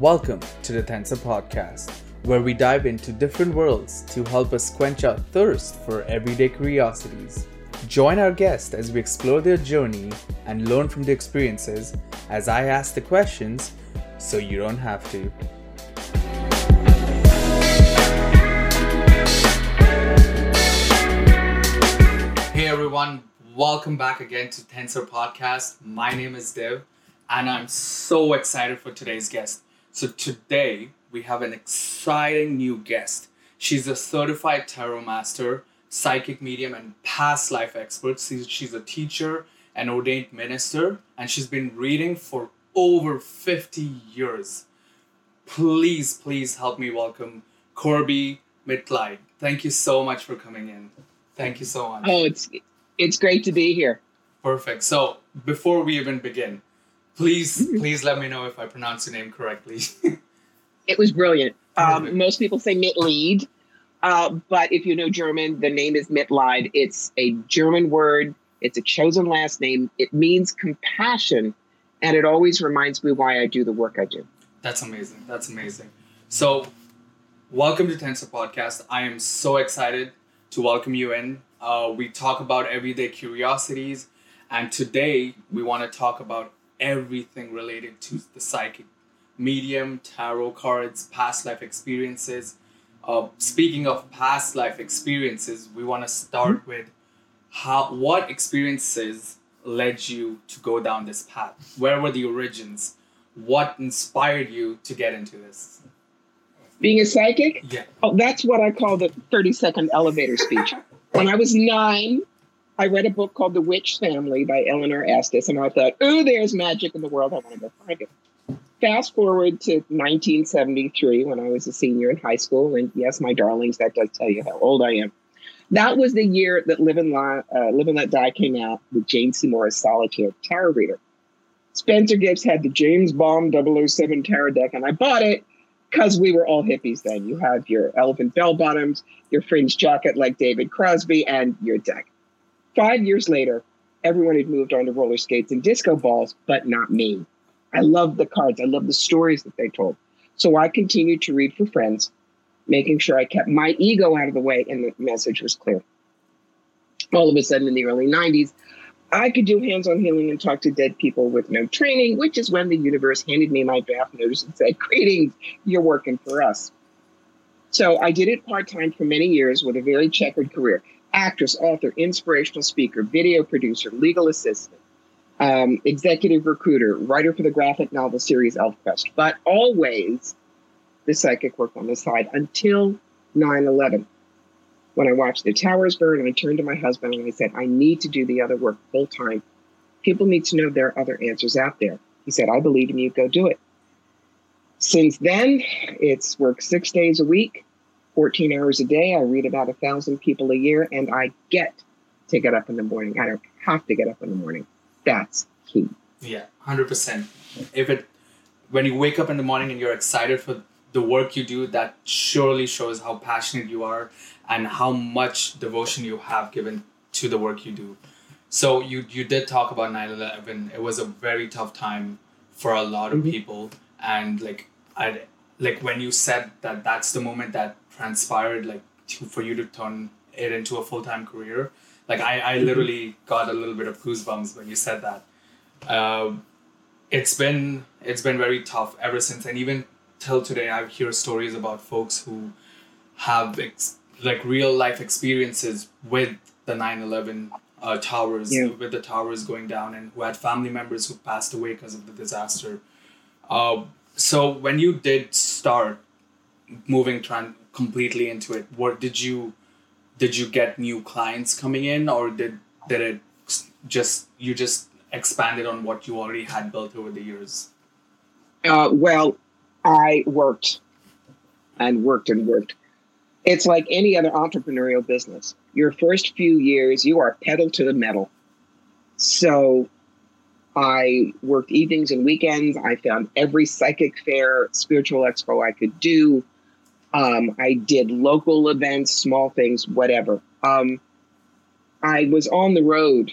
Welcome to the Tensor Podcast, where we dive into different worlds to help us quench our thirst for everyday curiosities. Join our guests as we explore their journey and learn from their experiences as I ask the questions so you don't have to. Hey everyone, welcome back again to Tensor Podcast. My name is Dev, and I'm so excited for today's guest. So today we have an exciting new guest. She's a certified tarot master, psychic medium, and past life expert. She's, she's a teacher and ordained minister, and she's been reading for over 50 years. Please, please help me welcome Corby Mitleid. Thank you so much for coming in. Thank you so much. Oh, it's it's great to be here. Perfect. So before we even begin, please please let me know if I pronounce your name correctly. It was brilliant. Um, most people say Mitleid, uh, but if you know German, the name is Mitleid. It's a German word. It's a chosen last name. It means compassion, and it always reminds me why I do the work I do. That's amazing. That's amazing. So, welcome to Tensor Podcast. I am so excited to welcome you in. Uh, we talk about everyday curiosities, and today we want to talk about everything related to the psychic medium, tarot cards, past life experiences. Uh, speaking of past life experiences, we want to start with how what experiences led you to go down this path? Where were the origins? What inspired you to get into this? Being a psychic, Yeah. oh, that's what I call the 30 second elevator speech. when I was nine, I read a book called The Witch Family by Eleanor Estes, and I thought, oh, there's magic in the world. I want to go find it. Fast forward to 1973 when I was a senior in high school, and yes, my darlings, that does tell you how old I am. That was the year that Live and, La- uh, Live and Let Die came out with Jane Seymour's Solitaire Tarot Reader. Spencer Gifts had the James Bond 007 Tarot deck, and I bought it because we were all hippies then. You have your elephant bell bottoms, your fringe jacket like David Crosby, and your deck. Five years later, everyone had moved on to roller skates and disco balls, but not me. I loved the cards. I loved the stories that they told. So I continued to read for friends, making sure I kept my ego out of the way and the message was clear. All of a sudden, in the early 90s, I could do hands on healing and talk to dead people with no training, which is when the universe handed me my draft notice and said, Greetings, you're working for us. So I did it part time for many years with a very checkered career actress, author, inspirational speaker, video producer, legal assistant, um, executive recruiter, writer for the graphic novel series ElfQuest, but always the psychic work on the side until 9 11. When I watched the towers burn, I turned to my husband and I said, I need to do the other work full time. People need to know there are other answers out there. He said, I believe in you, go do it. Since then, it's worked six days a week, 14 hours a day. I read about a thousand people a year, and I get to get up in the morning. I don't have to get up in the morning. That's key. Yeah, hundred percent. If it when you wake up in the morning and you're excited for the work you do, that surely shows how passionate you are and how much devotion you have given to the work you do. So you you did talk about 9/11. It was a very tough time for a lot of Mhm. people, and like I like when you said that that's the moment that transpired, like to, for you to turn it into a full time career. Like I, I literally got a little bit of goosebumps when you said that. Um, it's been it's been very tough ever since, and even till today, I hear stories about folks who have ex- like real life experiences with the 9-11 uh, towers, Yeah. with the towers going down, and who had family members who passed away because of the disaster. Uh, so when you did start moving tran- completely into it, what did you did you get new clients coming in, or did did it just you just expanded on what you already had built over the years? Uh, well, I worked and worked and worked. It's like any other entrepreneurial business. Your first few years, you are pedal to the metal. So I worked evenings and weekends. I found every psychic fair, spiritual expo I could do. Um, I did local events, small things, whatever. Um, I was on the road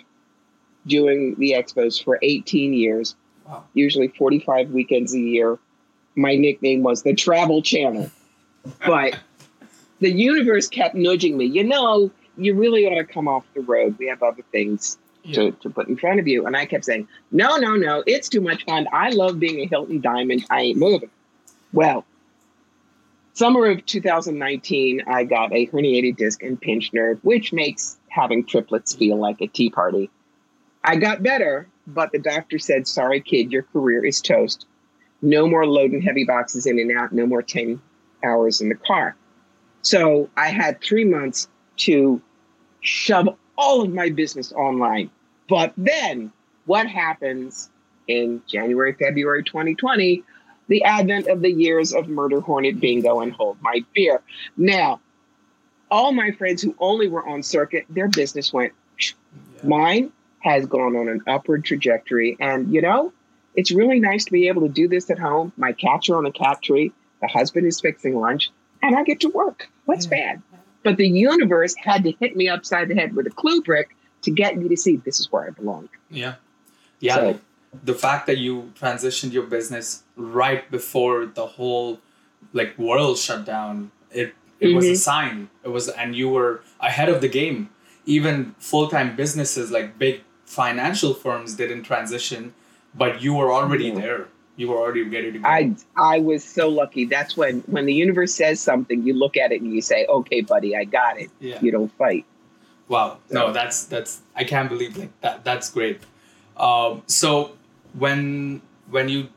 doing the expos for 18 years, Wow. usually 45 weekends a year. my nickname was the Travel Channel. But the universe kept nudging me. You know, you really ought to come off the road. We have other things Yeah. to, to put in front of you. And I kept saying, no, no, no, it's too much fun. I love being a Hilton Diamond. I ain't moving. Well, summer of 2019, I got a herniated disc and pinched nerve, which makes having triplets feel like a tea party. I got better, but the doctor said, sorry, kid, your career is toast. No more loading heavy boxes in and out, no more 10 hours in the car. So I had three months to shove all of my business online. But then what happens in January, February 2020? The advent of the years of murder hornet bingo and hold my beer. Now, all my friends who only were on circuit, their business went. Yeah. Mine has gone on an upward trajectory. And, you know, it's really nice to be able to do this at home. My cats are on a cat tree. The husband is fixing lunch, and I get to work. What's Yeah. bad? But the universe had to hit me upside the head with a clue brick to get me to see this is where I belong. Yeah. Yeah. So- the fact that you transitioned your business right before the whole like world shut down, it it was a Mhm. sign. It was and you were ahead of the game. Even full-time businesses like big financial firms didn't transition, but you were already Yeah. there. You were already ready to go. I I was so lucky. That's when when the universe says something, you look at it and you say, "Okay, buddy, I got it." yeah. You don't fight. Wow. No, that's that's I can't believe like that. That's great. Um, so when when you,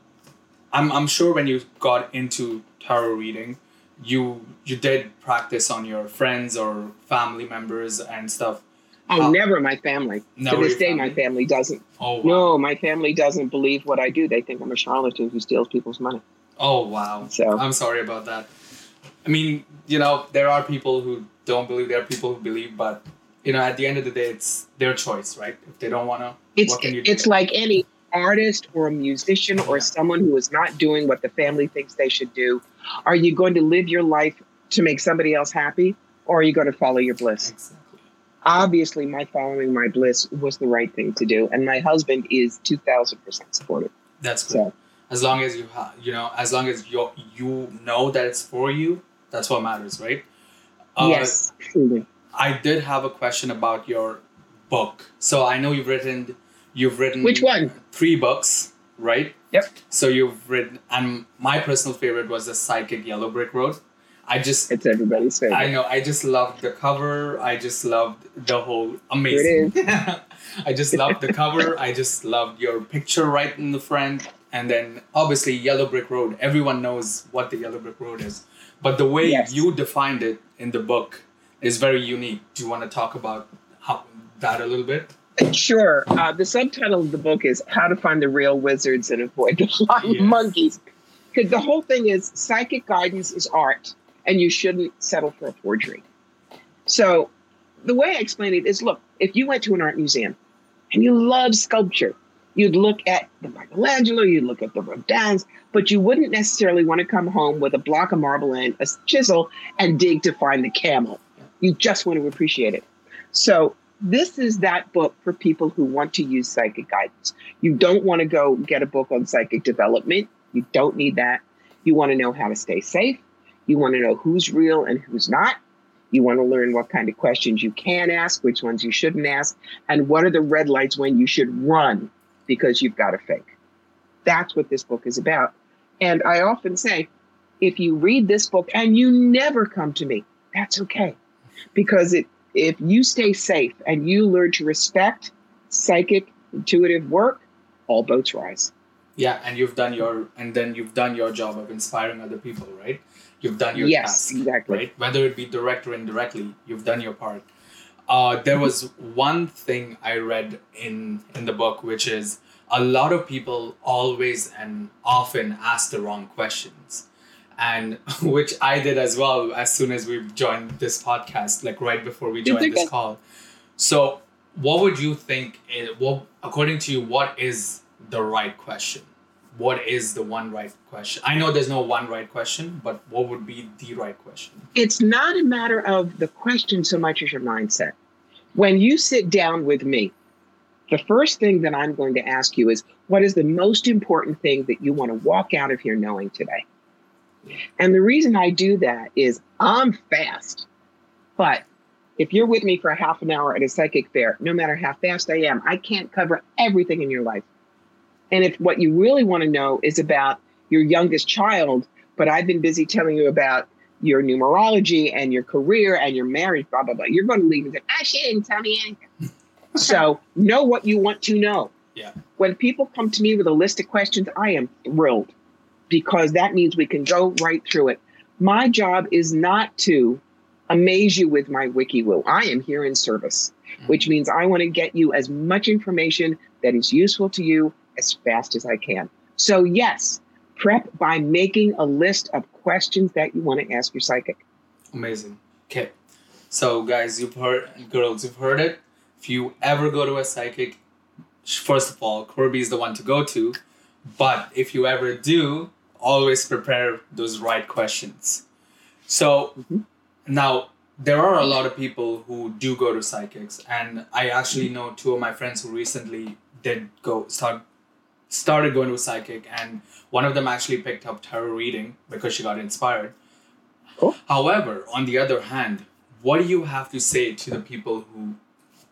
I'm I'm sure when you got into tarot reading, you you did practice on your friends or family members and stuff. Oh, Uh, never my family. never to this day, my family? family doesn't. Oh wow. No, my family doesn't believe what I do. They think I'm a charlatan who steals people's money. Oh wow. So- I'm sorry about that. I mean, you know, there are people who don't believe. There are people who believe, but you know, at the end of the day, it's their choice, right? If they don't It's can you do? it's like any artist or a musician or someone who is not doing what the family thinks they should do. Are you going to live your life to make somebody else happy, or are you going to follow your bliss? exactly. Obviously, my following my bliss was the right thing to do, and my husband is two thousand percent supportive. That's good. So as long as you ha- you know as long as you you know that it's for you that's what matters right Uh, yes, truly. i did have a question about your book so i know you've written you've written Which one? three books right Yep. so you've written and my personal favorite was the psychic yellow brick road i just It's everybody's favorite. I know. I just loved the cover. I just loved the whole amazing. it I just loved the cover. I just loved your picture right in the front, and then obviously Yellow Brick Road. Everyone knows what the Yellow Brick Road is, but the way Yes. you defined it in the book is very unique. Do you want to talk about how, that a little bit? Sure. Uh, the subtitle of the book is How to Find the Real Wizards and Avoid the Flying Yes. Monkeys. Because the whole thing is psychic guidance is art, and you shouldn't settle for a forgery. So, the way I explain it is look, if you went to an art museum and you love sculpture, you'd look at the Michelangelo, you'd look at the Rodins, but you wouldn't necessarily want to come home with a block of marble and a chisel and dig to find the camel. You just want to appreciate it. So, this is that book for people who want to use psychic guidance. You don't want to go get a book on psychic development. You don't need that. You want to know how to stay safe. You want to know who's real and who's not. You want to learn what kind of questions you can ask, which ones you shouldn't ask, and what are the red lights when you should run because you've got a fake. That's what this book is about. And I often say, if you read this book and you never come to me, that's okay. Because it if you stay safe and you learn to respect psychic intuitive work, all boats rise. Yeah, and you've done your and then you've done your job of inspiring other people, right? You've done your yes, task. exactly. right? Whether it be direct or indirectly, you've done your part. Uh, there was one thing I read in in the book, which is a lot of people always and often ask the wrong questions, and which I did as well as soon as we joined this podcast, like right before we joined this call. So, what would you think? Is, what, according to you, what is the right question? What is the one right question? I know there's no one right question, but what would be the right question? It's not a matter of the question so much as your mindset. When you sit down with me, the first thing that I'm going to ask you is what is the most important thing that you want to walk out of here knowing today? And the reason I do that is I'm fast. But if you're with me for a half an hour at a psychic fair, no matter how fast I am, I can't cover everything in your life. And if what you really want to know is about your youngest child, but I've been busy telling you about your numerology and your career and your marriage, blah, blah, blah, you're going to leave and say, ah, she didn't tell me anything. so know what you want to know. Yeah. When people come to me with a list of questions, I am thrilled because that means we can go right through it. My job is not to amaze you with my WikiWoo. I am here in service, mm-hmm. which means I want to get you as much information that is useful to you as fast as I can. So, yes, prep by making a list of questions that you want to ask your psychic. Amazing. Okay. So, guys, you've heard, girls, you've heard it. If you ever go to a psychic, first of all, Kirby is the one to go to. But if you ever do, always prepare those right questions. So mm-hmm. now there are a lot of people who do go to psychics, and I actually know two of my friends who recently did go start started going to a psychic, and one of them actually picked up tarot reading because she got inspired. Cool. However, on the other hand, what do you have to say to the people who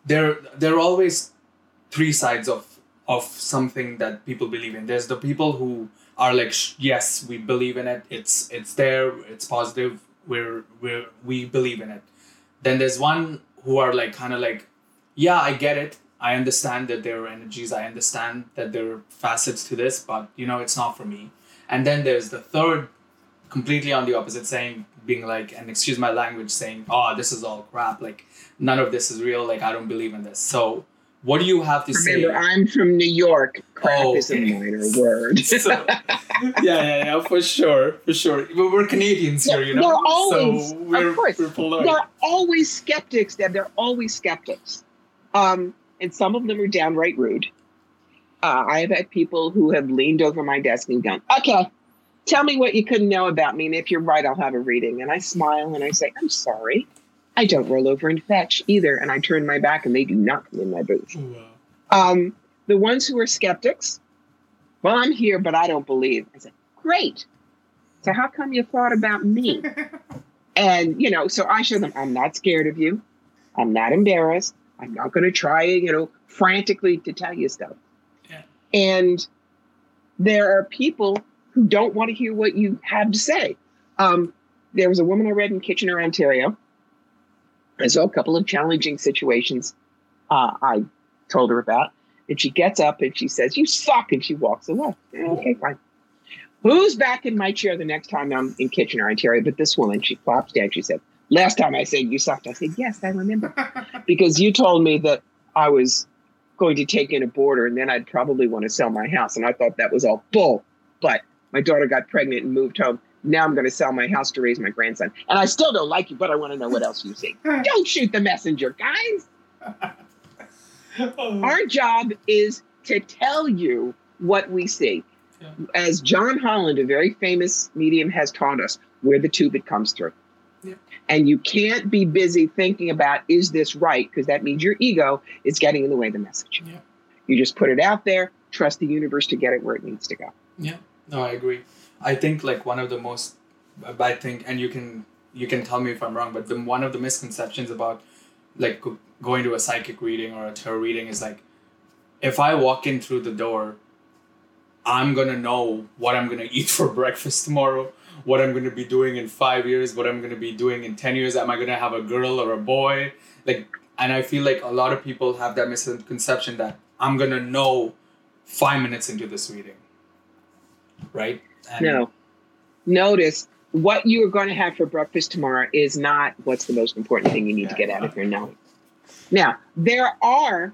there there are always three sides of of something that people believe in. There's the people who are like yes we believe in it. It's it's there. It's positive. We're we're we believe in it. Then there's one who are like kind of like yeah i get it. I understand that there are energies. I understand that there are facets to this but you know it's not for me. And then there's the third completely on the opposite saying being like and excuse my language saying oh this is all crap. Like none of this is real. Like i don't believe in this. So what do you have to Remember, say? I'm from New York. Crap oh, is a minor word. so, yeah, yeah, yeah, for sure, for sure. But we're Canadians here, you know. They're always, so we're, of course, we're they're always skeptics. Deb. They're always skeptics, um, and some of them are downright rude. Uh, I have had people who have leaned over my desk and gone, "Okay, tell me what you couldn't know about me, and if you're right, I'll have a reading." And I smile and I say, "I'm sorry." I don't roll over and fetch either. And I turn my back and they do not come in my booth. Oh, wow. Um, the ones who are skeptics, well, I'm here, but I don't believe. I said, great. So how come you thought about me? and, you know, so I show them, I'm not scared of you. I'm not embarrassed. I'm not going to try, you know, frantically to tell you stuff. Yeah. And there are people who don't want to hear what you have to say. Um, there was a woman I read in Kitchener, Ontario, and so a couple of challenging situations uh, I told her about. And she gets up and she says, You suck. And she walks away. Okay, fine. Who's back in my chair the next time I'm in Kitchener, Ontario? But this woman, she flops down. She said, Last time I said you sucked. I said, Yes, I remember. because you told me that I was going to take in a boarder and then I'd probably want to sell my house. And I thought that was all bull. But my daughter got pregnant and moved home now I'm going to sell my house to raise my grandson. And I still don't like you, but I want to know what else you see. don't shoot the messenger, guys. Oh. Our job is to tell you what we see. Yeah. As John Holland, a very famous medium, has taught us, where the tube it comes through. Yeah. And you can't be busy thinking about, is this right? Because that means your ego is getting in the way of the message. Yeah. You just put it out there, trust the universe to get it where it needs to go. Yeah, no, I agree. I think like one of the most uh, bad thing, and you can you can tell me if I'm wrong, but the one of the misconceptions about like going to a psychic reading or a tarot reading is like if I walk in through the door, I'm gonna know what I'm gonna eat for breakfast tomorrow, what I'm gonna be doing in five years, what I'm gonna be doing in ten years. Am I gonna have a girl or a boy? Like, and I feel like a lot of people have that misconception that I'm gonna know five minutes into this reading, right? And no. Notice what you are going to have for breakfast tomorrow is not what's the most important thing you need to get out of your night. Now, there are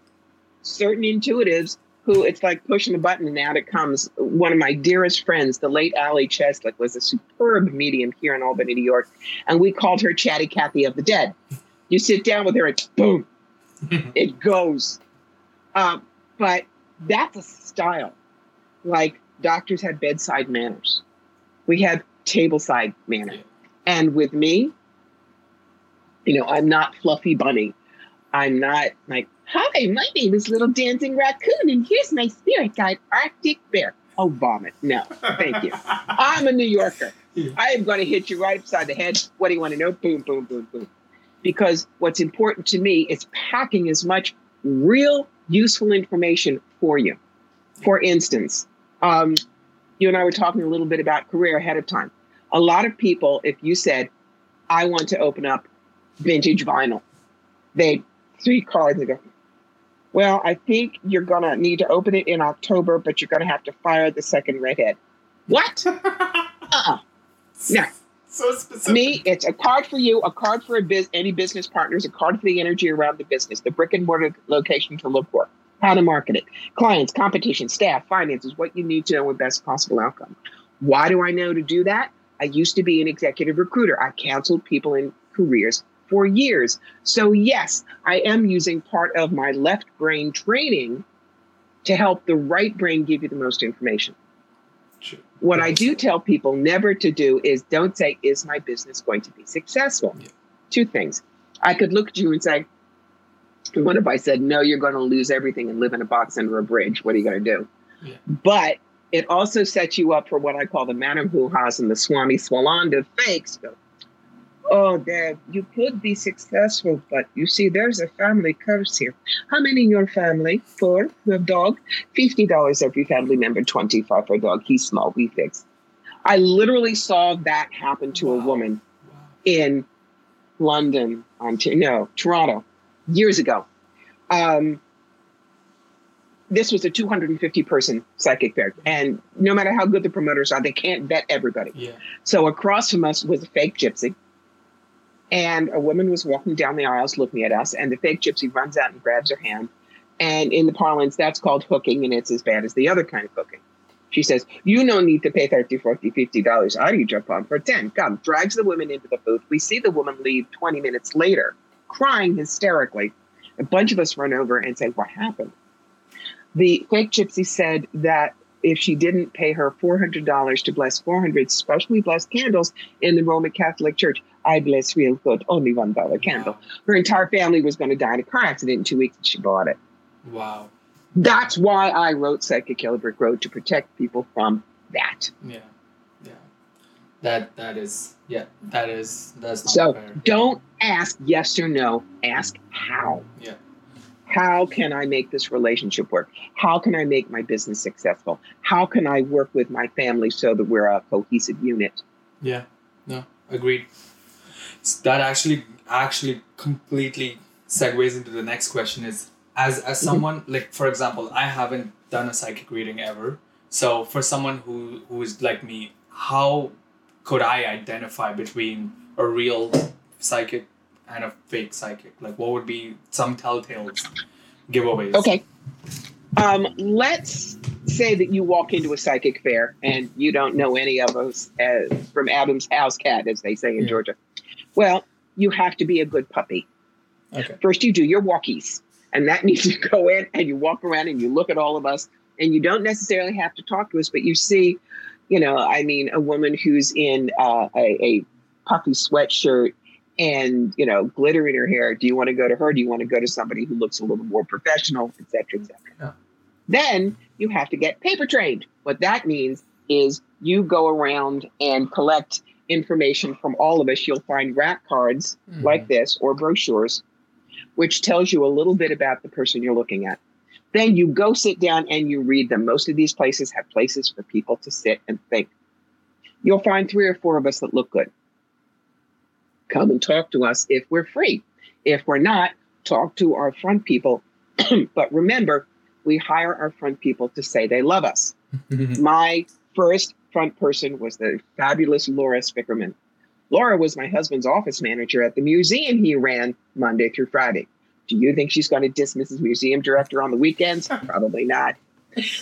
certain intuitives who it's like pushing a button and out it comes. One of my dearest friends, the late Allie Cheslick, was a superb medium here in Albany, New York, and we called her Chatty Cathy of the Dead. You sit down with her, it's boom, it goes. Um, but that's a style. Like doctors had bedside manners. We have tableside manner. And with me, you know, I'm not fluffy bunny. I'm not like, hi, my name is Little Dancing Raccoon, and here's my spirit guide, Arctic Bear. Oh, vomit. No, thank you. I'm a New Yorker. I am going to hit you right upside the head. What do you want to know? Boom, boom, boom, boom. Because what's important to me is packing as much real useful information for you. For instance, um, you and I were talking a little bit about career ahead of time. A lot of people, if you said, I want to open up vintage vinyl, they three cards and go, Well, I think you're going to need to open it in October, but you're going to have to fire the second redhead. What? uh-uh. No. So specific. Me, it's a card for you, a card for a biz- any business partners, a card for the energy around the business, the brick and mortar location to look for, how to market it, clients, competition, staff, finances, what you need to know with best possible outcome. Why do I know to do that? I used to be an executive recruiter. I counseled people in careers for years. So, yes, I am using part of my left brain training to help the right brain give you the most information. What I do tell people never to do is don't say, Is my business going to be successful? Yeah. Two things. I could look at you and say, What if I said, No, you're going to lose everything and live in a box under a bridge? What are you going to do? Yeah. But it also sets you up for what I call the Madam Who Has and the Swami Swalanda fakes. Go, Oh, Dad, you could be successful, but you see, there's a family curse here. How many in your family? Four. You have dog? Fifty dollars every family member, twenty-five for a dog. He's small. We fix. I literally saw that happen to a woman Wow. in London, Ontario, no, Toronto, years ago. Um, this was a 250 person psychic fair, and no matter how good the promoters are, they can't vet everybody. Yeah. So across from us was a fake gypsy. And a woman was walking down the aisles looking at us, and the fake gypsy runs out and grabs her hand. And in the parlance, that's called hooking, and it's as bad as the other kind of hooking. She says, You no need to pay 30, 40, 50 dollars. I need jump on for 10. Come, drags the woman into the booth. We see the woman leave 20 minutes later, crying hysterically. A bunch of us run over and say, What happened? The fake gypsy said that if she didn't pay her $400 to bless 400 specially blessed candles in the Roman Catholic Church, I bless real good, only $1 candle. Wow. Her entire family was going to die in a car accident in two weeks, and she bought it. Wow. That's why I wrote Psychic Brick Road to protect people from that. Yeah. That that is yeah. That is that's not So fair. don't ask yes or no, ask how. Yeah. How can I make this relationship work? How can I make my business successful? How can I work with my family so that we're a cohesive unit? Yeah. No. Agreed. That actually actually completely segues into the next question is as as mm-hmm. someone like for example I haven't done a psychic reading ever so for someone who who is like me how could I identify between a real psychic and a fake psychic like what would be some telltale giveaways Okay. Um, let's say that you walk into a psychic fair and you don't know any of us uh, from Adam's house cat, as they say in Yeah. Georgia. Well, you have to be a good puppy. okay First, you do your walkies, and that means you go in and you walk around and you look at all of us, and you don't necessarily have to talk to us, but you see, you know, I mean, a woman who's in uh, a, a puffy sweatshirt and you know glitter in her hair. Do you want to go to her? Do you want to go to somebody who looks a little more professional, et cetera, et cetera? Yeah. Then you have to get paper trained. What that means is you go around and collect information from all of us. You'll find rack cards Mhm. like this or brochures, which tells you a little bit about the person you're looking at. Then you go sit down and you read them. Most of these places have places for people to sit and think. You'll find three or four of us that look good. Come and talk to us if we're free. If we're not, talk to our front people. but remember, we hire our front people to say they love us. My first front person was the fabulous Laura Spickerman. Laura was my husband's office manager at the museum he ran Monday through Friday. Do you think she's going to dismiss his museum director on the weekends? Probably not.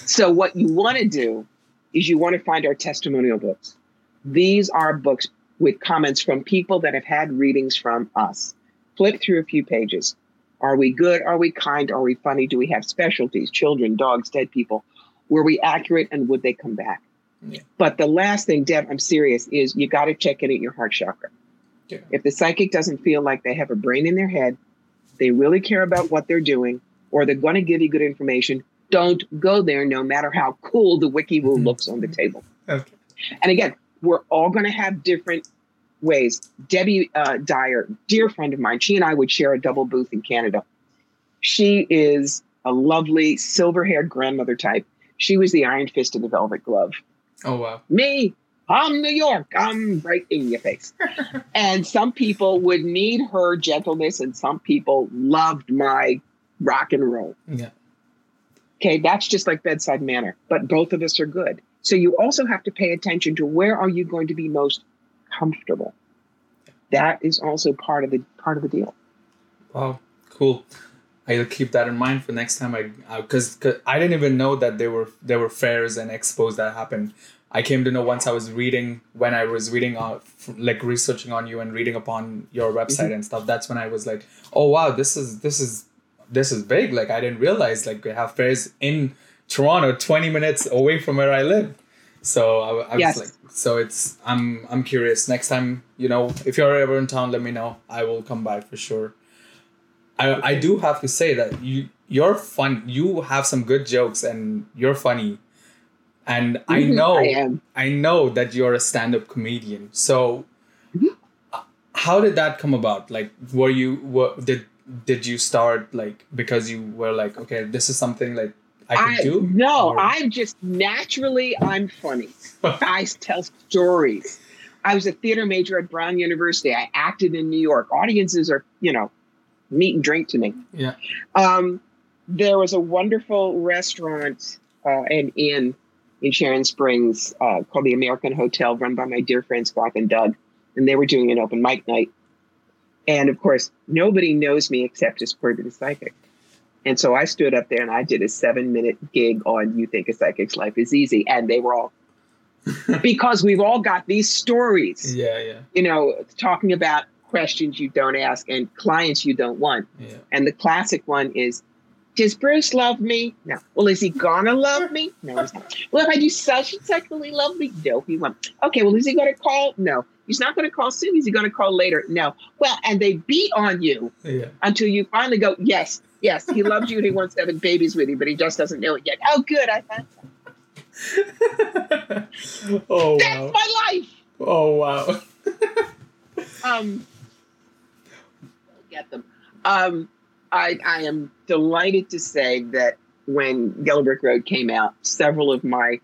So, what you want to do is you want to find our testimonial books. These are books with comments from people that have had readings from us. Flip through a few pages. Are we good? Are we kind? Are we funny? Do we have specialties? Children, dogs, dead people? Were we accurate and would they come back? Yeah. But the last thing, Deb, I'm serious, is you got to check in at your heart chakra. Yeah. If the psychic doesn't feel like they have a brain in their head, they really care about what they're doing, or they're going to give you good information, Don't go there, no matter how cool the wiki woo Mhm. looks on the table. Okay. And again, we're all going to have different ways. Debbie uh, Dyer, dear friend of mine, she and I would share a double booth in Canada. She is a lovely silver haired grandmother type. She was the Iron Fist in the Velvet Glove. Oh wow. Me, I'm New York. I'm right in your face. and some people would need her gentleness, and some people loved my rock and roll. Yeah. Okay, that's just like bedside manner, but both of us are good. So you also have to pay attention to where are you going to be most comfortable. That is also part of the part of the deal. Wow. Cool. I'll keep that in mind for next time. I uh, because I didn't even know that there were there were fairs and expos that happened. I came to know once I was reading when I was reading uh, like researching on you and reading upon your website and stuff. That's when I was like, oh wow, this is this is this is big. Like I didn't realize like we have fairs in Toronto, twenty minutes away from where I live. So I, I Yes. was like, so it's I'm I'm curious. Next time, you know, if you're ever in town, let me know. I will come by for sure. I I do have to say that you you're fun. You have some good jokes and you're funny. And I Mhm, know I. I know that you're a stand-up comedian. So Mhm. uh, how did that come about? Like were you were, did did you start like because you were like okay, this is something like I could I, do? no, Or- I'm just naturally I'm funny. I tell stories. I was a theater major at Brown University. I acted in New York. Audiences are, you know, meat and drink to me. Yeah. Um, there was a wonderful restaurant uh, and inn in Sharon Springs uh, called the American Hotel, run by my dear friends Scott and Doug, and they were doing an open mic night. And of course, nobody knows me except as Corby the Psychic. And so I stood up there and I did a seven minute gig on You Think a Psychic's Life is Easy. And they were all, because we've all got these stories, Yeah, yeah, you know, talking about questions you don't ask and clients you don't want. yeah. And the classic one is, does Bruce love me? No. Well, is he gonna love me? No, he's not. Well, if I do such and such, will he love me? No, he won't. Okay, well, is he gonna call? No. He's not gonna call soon. Is he gonna call later? No. Well, and they beat on you Yeah. until you finally go, yes, yes, he loves you and he wants to have babies with you, but he just doesn't know it yet. Oh, good, I found oh that's wow. my life. Oh wow. Um, get them. Um, I, I am delighted to say that when Yellow Brick Road came out, several of my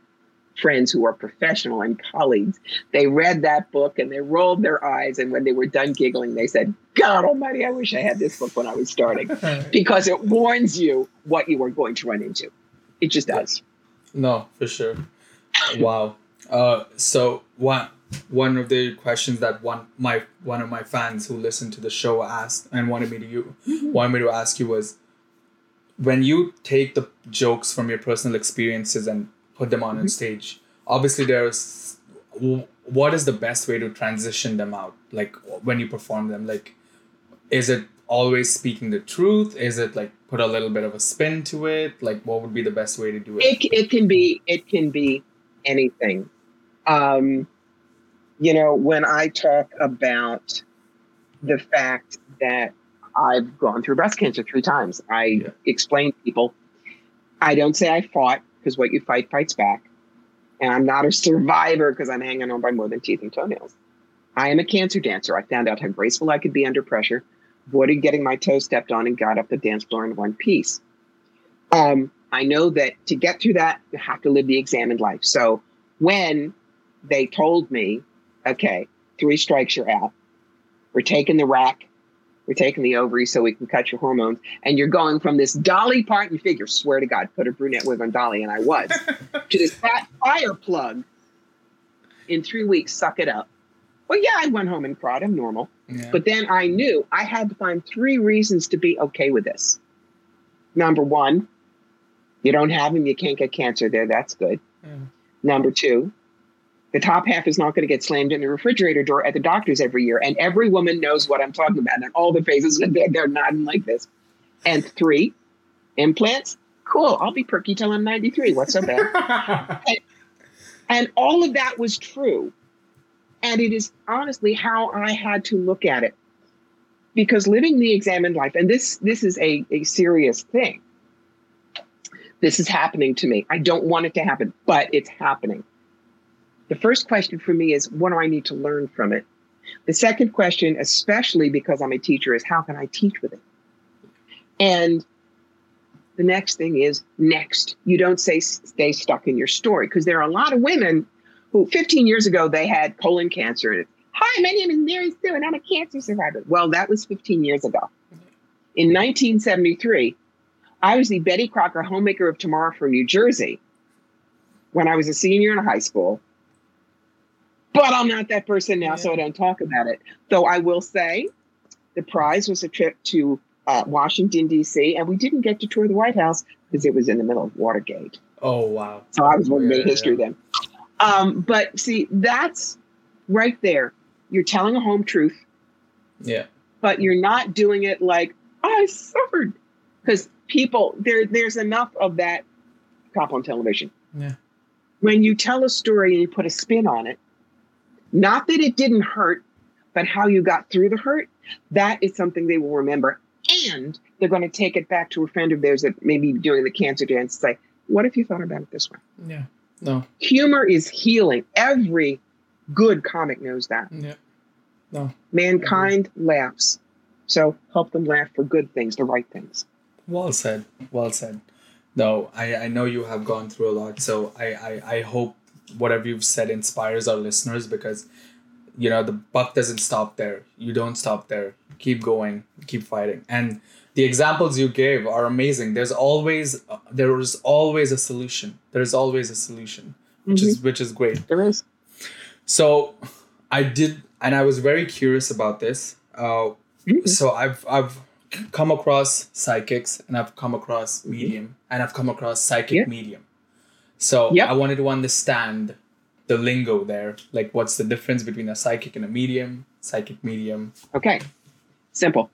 friends who are professional and colleagues, they read that book and they rolled their eyes. And when they were done giggling, they said, God almighty, I wish I had this book when I was starting because it warns you what you are going to run into. It just does. No, for sure. Wow. Uh, so one one of the questions that one my one of my fans who listened to the show asked and wanted me to you wanted me to ask you was when you take the jokes from your personal experiences and put them on on stage. Obviously, there's what is the best way to transition them out? Like when you perform them, like is it always speaking the truth? Is it like put a little bit of a spin to it? Like what would be the best way to do it? it, it can be it can be anything um you know when i talk about the fact that i've gone through breast cancer three times i Yeah. explain to people i don't say i fought because what you fight fights back and i'm not a survivor because i'm hanging on by more than teeth and toenails i am a cancer dancer i found out how graceful i could be under pressure avoided getting my toe stepped on and got up the dance floor in one piece um, I know that to get through that, you have to live the examined life. So when they told me, okay, three strikes, you're out, we're taking the rack, we're taking the ovary so we can cut your hormones, and you're going from this Dolly Parton figure, swear to God, put a brunette wig on Dolly, and I was, to this fat fire plug in three weeks, suck it up. Well, yeah, I went home and cried. I'm normal. Yeah. But then I knew I had to find three reasons to be okay with this. Number one, you don't have them, you can't get cancer there. That's good. Yeah. Number two, the top half is not going to get slammed in the refrigerator door at the doctor's every year. And every woman knows what I'm talking about. And all the faces, they're, nodding like this. And three, implants. Cool. I'll be perky till I'm 93. What's so bad? And all of that was true. And it is honestly how I had to look at it. Because living the examined life, and this this is a, a serious thing. This is happening to me. I don't want it to happen, but it's happening. The first question for me is what do I need to learn from it? The second question, especially because I'm a teacher, is how can I teach with it? And the next thing is next. You don't say stay stuck in your story because there are a lot of women who 15 years ago they had colon cancer and hi, my name is Mary Sue and I'm a cancer survivor. Well, that was 15 years ago. In 1973, I was the Betty Crocker homemaker of tomorrow from New Jersey when I was a senior in high school. But I'm not that person now, yeah. so I don't talk about it. Though I will say the prize was a trip to uh, Washington, D.C., and we didn't get to tour the White House because it was in the middle of Watergate. Oh, wow. So I was one yeah, history yeah. then. Um, but see, that's right there. You're telling a home truth. Yeah. But you're not doing it like, I suffered. Because people, there, there's enough of that cop on television. Yeah. When you tell a story and you put a spin on it, not that it didn't hurt, but how you got through the hurt, that is something they will remember. And they're going to take it back to a friend of theirs that may be doing the cancer dance and say, What if you thought about it this way? Yeah. No. Humor is healing. Every good comic knows that. Yeah. No. Mankind mm-hmm. laughs. So help them laugh for good things, the right things. Well said. Well said. No, I, I know you have gone through a lot. So I, I, I hope whatever you've said inspires our listeners because you know the buck doesn't stop there. You don't stop there. Keep going. Keep fighting. And the examples you gave are amazing. There's always uh, there is always a solution. There's always a solution which mm-hmm. is which is great. There is. So i did and i was very curious about this. Uh, mm-hmm. so i've i've come across psychics and i've come across mm-hmm. medium and i've come across psychic yeah. medium so yep. I wanted to understand the lingo there. Like, what's the difference between a psychic and a medium? Psychic medium. Okay, simple.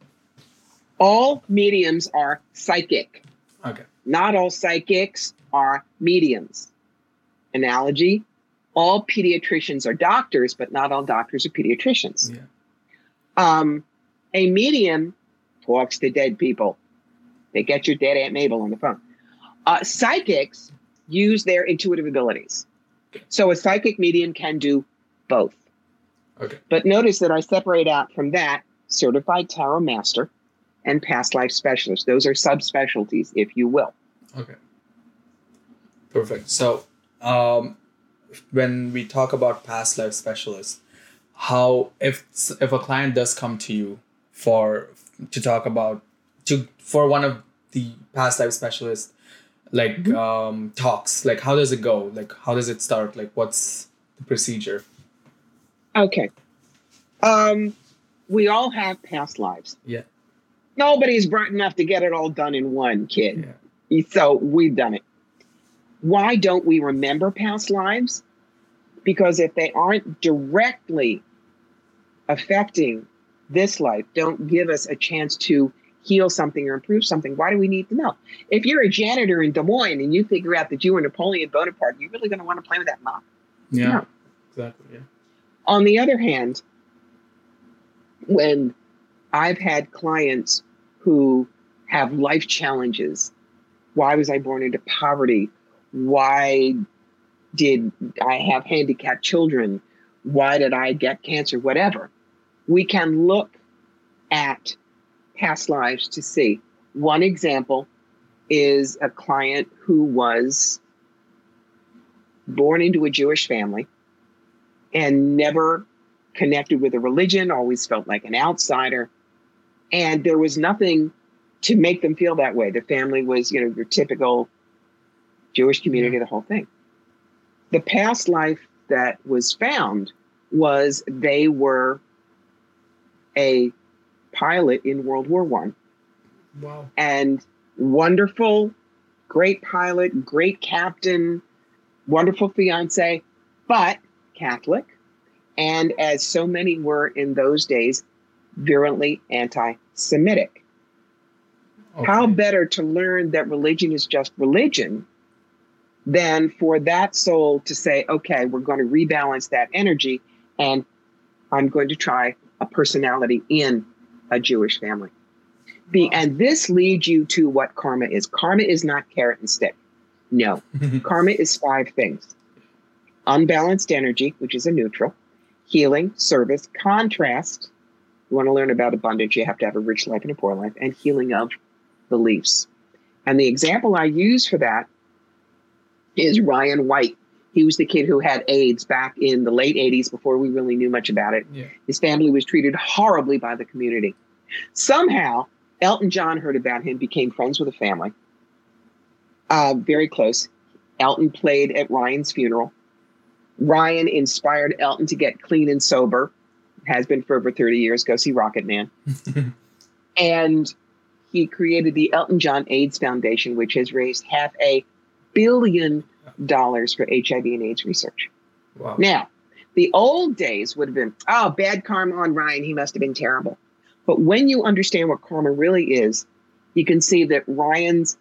All mediums are psychic. Okay. Not all psychics are mediums. Analogy all pediatricians are doctors, but not all doctors are pediatricians. Yeah. Um, a medium talks to dead people. They get your dead Aunt Mabel on the phone. Uh, psychics use their intuitive abilities. So a psychic medium can do both. Okay. But notice that I separate out from that certified tarot master and past life specialist. Those are subspecialties, if you will. Okay. Perfect. So, um, when we talk about past life specialist, how if if a client does come to you for to talk about to for one of the past life specialists like mm-hmm. um, talks like how does it go? Like how does it start? Like what's the procedure? Okay. Um we all have past lives. Yeah. Nobody's bright enough to get it all done in one kid. Yeah. so we've done it. Why don't we remember past lives? Because if they aren't directly affecting this life don't give us a chance to heal something or improve something, why do we need to know? If you're a janitor in Des Moines and you figure out that you were Napoleon Bonaparte, you're really going to want to play with that mop. Yeah, no. exactly. Yeah. On the other hand, when I've had clients who have life challenges, why was I born into poverty? Why did I have handicapped children? Why did I get cancer? Whatever. We can look at past lives to see. One example is a client who was born into a Jewish family and never connected with a religion, always felt like an outsider. And there was nothing to make them feel that way. The family was, you know, your typical Jewish community, the whole thing. The past life that was found was they were a pilot in World War One. Wow. And wonderful, great pilot, great captain, wonderful fiance, but Catholic. And as so many were in those days, virulently anti Semitic. Okay. How better to learn that religion is just religion than for that soul to say, okay, we're going to rebalance that energy and I'm going to try a personality in a Jewish family. Be, and this leads you to what karma is. Karma is not carrot and stick. No. Karma is five things unbalanced energy, which is a neutral, healing, service, contrast. You want to learn about abundance, you have to have a rich life and a poor life, and healing of beliefs. And the example I use for that is Ryan White. He was the kid who had AIDS back in the late 80s before we really knew much about it. Yeah. His family was treated horribly by the community. Somehow, Elton John heard about him, became friends with the family, uh, very close. Elton played at Ryan's funeral. Ryan inspired Elton to get clean and sober, has been for over 30 years. Go see Rocket Man. and he created the Elton John AIDS Foundation, which has raised half a billion dollars for HIV and AIDS research. wow. Now, the old days would have been, oh, bad karma on Ryan. He must have been terrible. But when you understand what karma really is, you can see that Ryan's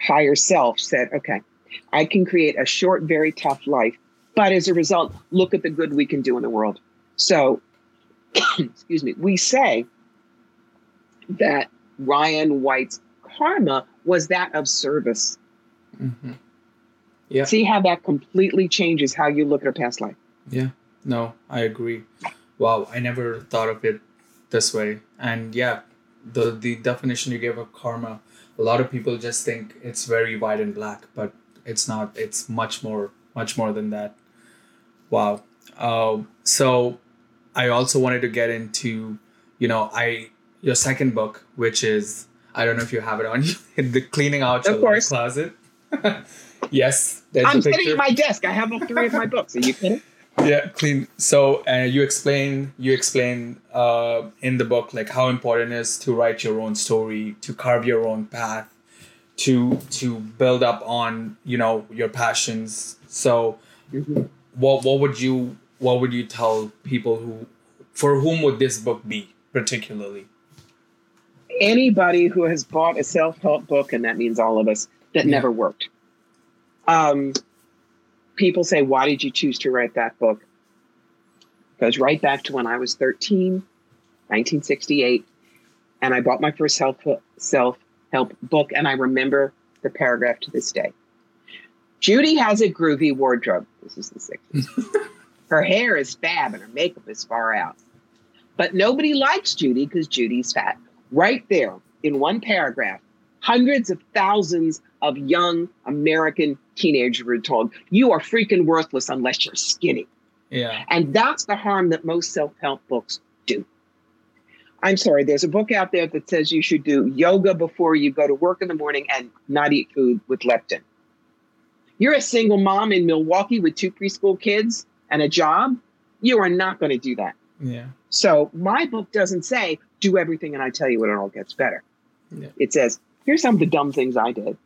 higher self said, okay, I can create a short, very tough life. But as a result, look at the good we can do in the world. So, excuse me, we say that Ryan White's karma was that of service. Mhm. Yeah. See how that completely changes how you look at a past life. Yeah, no, I agree. Wow, I never thought of it this way. And yeah, the the definition you gave of karma, a lot of people just think it's very white and black, but it's not. It's much more, much more than that. Wow. Um, so I also wanted to get into, you know, I your second book, which is I don't know if you have it on you, the cleaning out Of your course. closet. yes, I'm sitting at my desk. I have all three of my books. Are you kidding? yeah clean so uh, you explain you explain uh, in the book like how important it is to write your own story to carve your own path to to build up on you know your passions so what what would you what would you tell people who for whom would this book be particularly Anybody who has bought a self help book, and that means all of us, that Yeah. never worked. Um, people say, Why did you choose to write that book? Goes right back to when I was 13, 1968, and I bought my first self self help book, and I remember the paragraph to this day. Judy has a groovy wardrobe. This is the 60s. her hair is fab and her makeup is far out. But nobody likes Judy because Judy's fat. Right there in one paragraph, hundreds of thousands of young American teenagers were told, You are freaking worthless unless you're skinny. yeah And that's the harm that most self help books do. I'm sorry, there's a book out there that says you should do yoga before you go to work in the morning and not eat food with lectin. You're a single mom in Milwaukee with two preschool kids and a job. You are not going to do that. yeah So my book doesn't say do everything and I tell you when it all gets better. Yeah. It says here's some of the dumb things I did.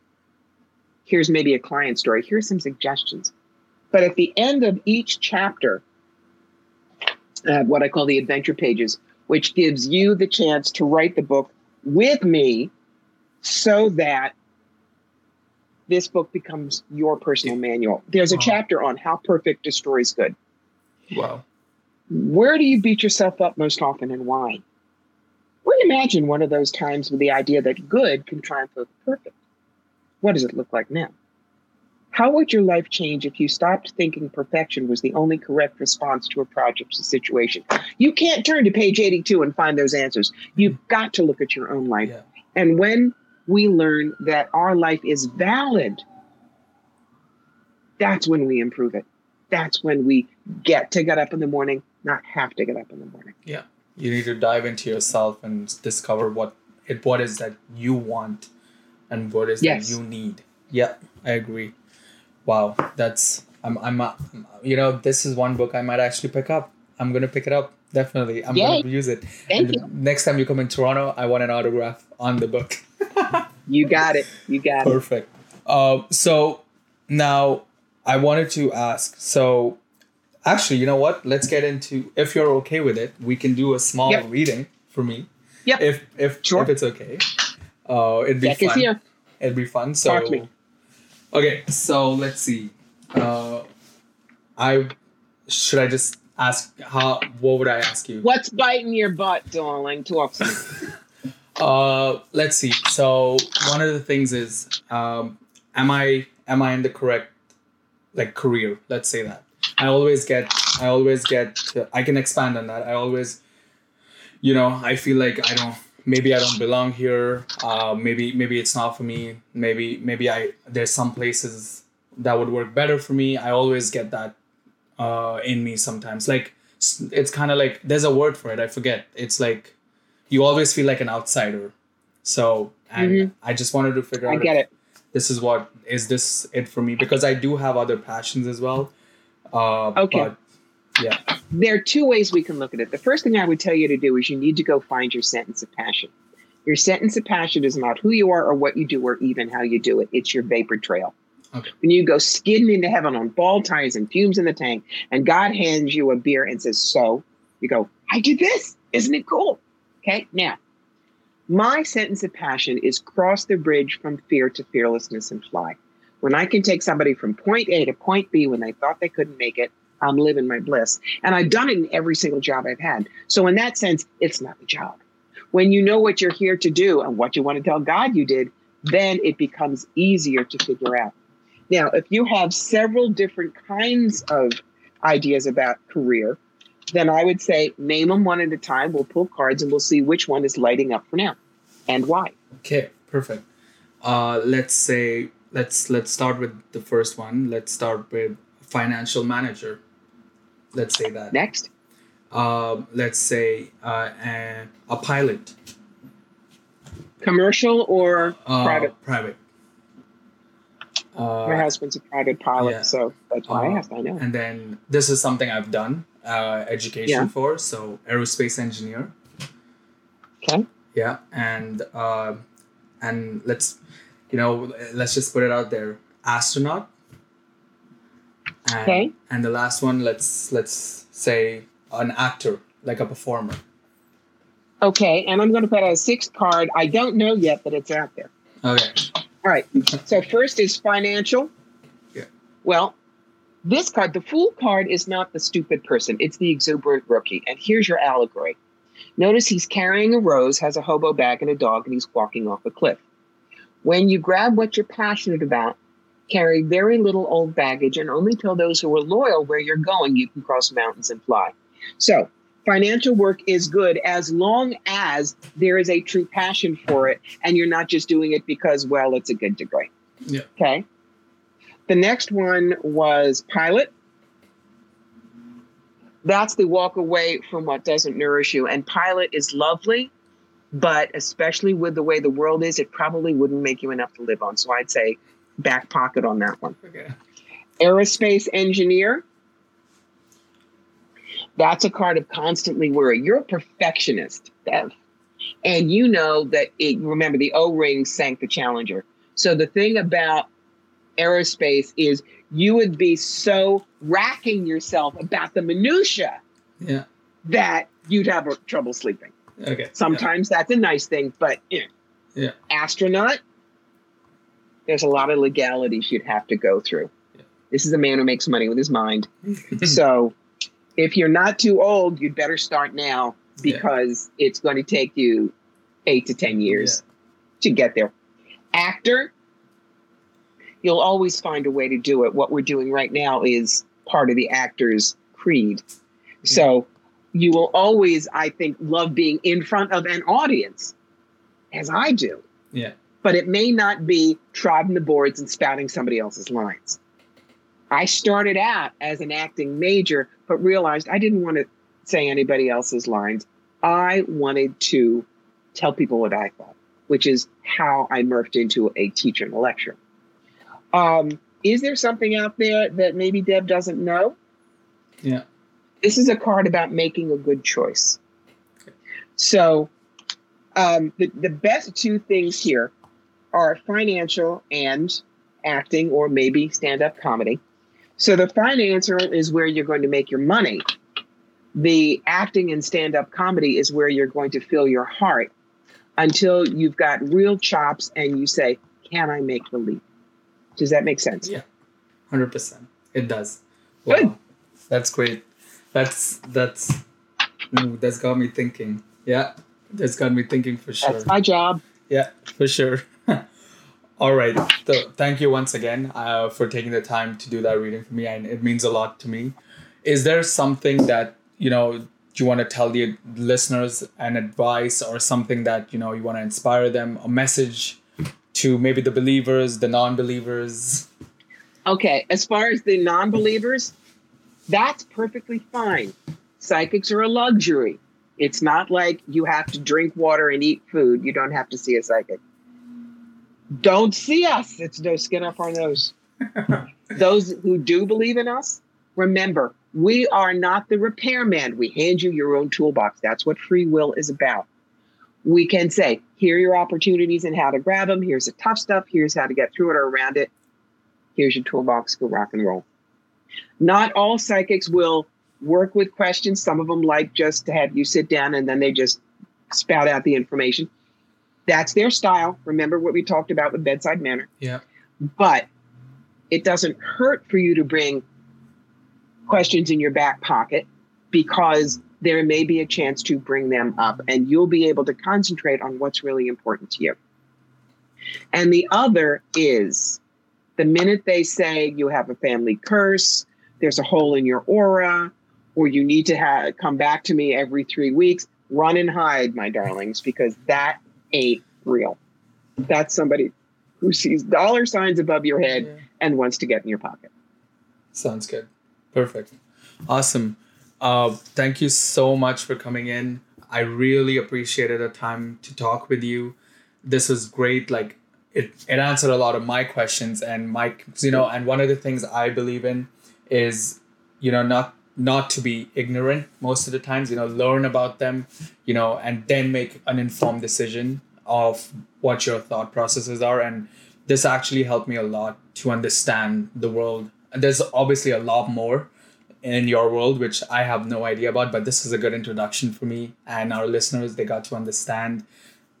Here's maybe a client story. Here's some suggestions. But at the end of each chapter, I have what I call the adventure pages, which gives you the chance to write the book with me so that this book becomes your personal manual. There's a Wow. chapter on how perfect destroys good. wow Where do you beat yourself up most often and why? Reimagine one of those times with the idea that good can triumph over perfect. What does it look like now? How would your life change if you stopped thinking perfection was the only correct response to a project or situation? You can't turn to page 82 and find those answers. You've got to look at your own life. yeah And when we learn that our life is valid, that's when we improve it. That's when we get to get up in the morning, not have to get up in the morning. Yeah. You need to dive into yourself and discover what it what is that you want and what is Yes. that you need yeah i agree wow that's i'm i'm uh, you know this is one book i might actually pick up i'm gonna pick it up definitely i'm Yay. gonna use it Thank And you. next time you come in toronto i want an autograph on the book You got it. You got it. Perfect. Uh, so now I wanted to ask. So actually, you know what? Let's get into. If you're okay with it, we can do a small Yep. reading for me. Yep. If if Sure. if it's okay. Uh, it'd be is fun. here. It'd be fun. So me. okay. So let's see. Uh, I should I just ask how? What would I ask you? What's biting your butt, darling? Talk to me. Uh, let's see. So one of the things is, um, am I am I in the correct like career? Let's say that. I always get I always get I can expand on that. I always you know, I feel like I don't maybe I don't belong here. Uh, maybe maybe it's not for me. Maybe maybe I there's some places that would work better for me. I always get that uh, in me sometimes. Like it's kind of like there's a word for it. I forget. It's like you always feel like an outsider. So and mm-hmm. I just wanted to figure out. I get it. This is what is this it for me because I do have other passions as well. Uh, okay. But, yeah. There are two ways we can look at it. The first thing I would tell you to do is you need to go find your sentence of passion. Your sentence of passion is not who you are or what you do or even how you do it. It's your vapor trail. Okay. When you go skidding into heaven on ball tires and fumes in the tank, and God hands you a beer and says, So, you go, I did this. Isn't it cool? Okay. Now, my sentence of passion is cross the bridge from fear to fearlessness and fly. When I can take somebody from point A to point B when they thought they couldn't make it, I'm living my bliss. And I've done it in every single job I've had. So, in that sense, it's not a job. When you know what you're here to do and what you want to tell God you did, then it becomes easier to figure out. Now, if you have several different kinds of ideas about career, then I would say name them one at a time. We'll pull cards and we'll see which one is lighting up for now and why. Okay, perfect. Uh, let's say let's let's start with the first one. Let's start with financial manager. Let's say that. Next. Uh, let's say uh, a, a pilot. Commercial or uh, private? Private. Uh, My husband's a private pilot, yeah. so that's why I uh, asked. I know. And then this is something I've done uh, education yeah. for, so aerospace engineer. Okay. Yeah, and uh, and let's you know let's just put it out there, astronaut. And, okay. And the last one, let's let's say an actor, like a performer. Okay, and I'm going to put a sixth card. I don't know yet, but it's out there. Okay. All right. So first is financial. Yeah. Well, this card, the fool card, is not the stupid person. It's the exuberant rookie. And here's your allegory. Notice he's carrying a rose, has a hobo bag and a dog, and he's walking off a cliff. When you grab what you're passionate about, carry very little old baggage, and only tell those who are loyal where you're going, you can cross mountains and fly. So financial work is good as long as there is a true passion for it and you're not just doing it because, well, it's a good degree. Yeah. Okay. The next one was pilot. That's the walk away from what doesn't nourish you. And pilot is lovely, but especially with the way the world is, it probably wouldn't make you enough to live on. So I'd say back pocket on that one. Okay. Aerospace engineer that's a card of constantly worry. You're a perfectionist, Dev. And you know that it, remember the O ring sank the Challenger. So the thing about aerospace is you would be so racking yourself about the minutia yeah. that you'd have trouble sleeping. Okay. Sometimes yeah. that's a nice thing, but know, yeah. astronaut, there's a lot of legalities you'd have to go through. Yeah. This is a man who makes money with his mind. so if you're not too old, you'd better start now because yeah. it's going to take you eight to 10 years yeah. to get there. Actor, you'll always find a way to do it. What we're doing right now is part of the actor's creed. So you will always, I think, love being in front of an audience, as I do. Yeah. But it may not be trotting the boards and spouting somebody else's lines. I started out as an acting major, but realized I didn't want to say anybody else's lines. I wanted to tell people what I thought, which is how I morphed into a teacher and a lecturer. Um, is there something out there that maybe Dev doesn't know? Yeah. This is a card about making a good choice. So, um, the, the best two things here are financial and acting, or maybe stand up comedy. So the financier is where you're going to make your money. The acting and stand up comedy is where you're going to fill your heart until you've got real chops and you say, Can I make the leap? Does that make sense? Yeah, 100%. It does. Wow. Good. That's great. That's, that's, ooh, that's got me thinking. Yeah, that's got me thinking for sure. That's my job. Yeah, for sure. All right. So thank you once again uh, for taking the time to do that reading for me, and it means a lot to me. Is there something that you know you want to tell the listeners an advice or something that you know you want to inspire them, a message to maybe the believers, the non-believers? Okay, as far as the non-believers, that's perfectly fine. Psychics are a luxury. It's not like you have to drink water and eat food. You don't have to see a psychic. Don't see us. It's no skin off our nose. Those who do believe in us, remember, we are not the repairman. We hand you your own toolbox. That's what free will is about. We can say, here are your opportunities and how to grab them. Here's the tough stuff. Here's how to get through it or around it. Here's your toolbox. Go rock and roll. Not all psychics will work with questions. Some of them like just to have you sit down and then they just spout out the information. That's their style. Remember what we talked about with bedside manner. Yeah. But it doesn't hurt for you to bring questions in your back pocket because there may be a chance to bring them up and you'll be able to concentrate on what's really important to you. And the other is the minute they say you have a family curse, there's a hole in your aura, or you need to have, come back to me every three weeks, run and hide, my darlings, because that ain't real. That's somebody who sees dollar signs above your head yeah. and wants to get in your pocket. Sounds good. Perfect. Awesome. Uh, thank you so much for coming in. I really appreciated the time to talk with you. This was great. Like it, it answered a lot of my questions and my, you know, and one of the things I believe in is, you know, not not to be ignorant most of the times you know learn about them you know and then make an informed decision of what your thought processes are. And this actually helped me a lot to understand the world. And there's obviously a lot more in your world which i have no idea about but this is a good introduction for me and our listeners. They got to understand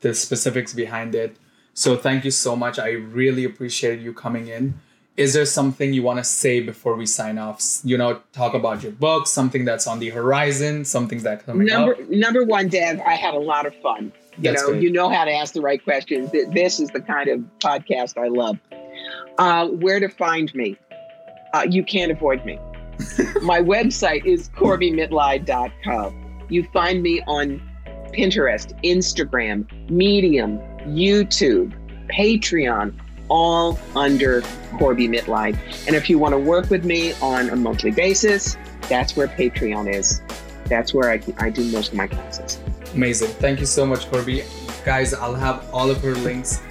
the specifics behind it. So thank you so much. I really appreciated you coming in is there something you want to say before we sign off? You know, talk about your book, something that's on the horizon, something that coming number, up. Number one, Dev, I had a lot of fun. You that's know, great. you know how to ask the right questions. This is the kind of podcast I love. Uh, where to find me? Uh, you can't avoid me. My website is corbiemitleid.com. You find me on Pinterest, Instagram, Medium, YouTube, Patreon, all under Corbie Mitleid. And if you want to work with me on a monthly basis, that's where Patreon is. That's where I, I do most of my classes. Amazing. Thank you so much, Corby. Guys, I'll have all of her links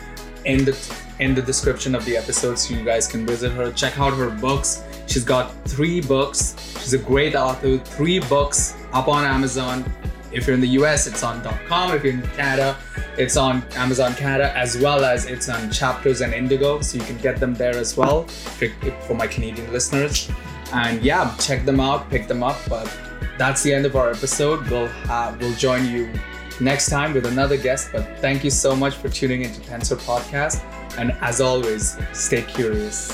in the in the description of the episode so you guys can visit her. Check out her books. She's got three books. She's a great author. Three books up on Amazon. If you're in the US, it's on .com. If you're in Canada, it's on Amazon Canada as well as it's on Chapters and Indigo, so you can get them there as well for, my Canadian listeners. And yeah, check them out, pick them up. But that's the end of our episode. We'll we'll join you next time with another guest. But thank you so much for tuning into Tensor Podcast. And as always, stay curious.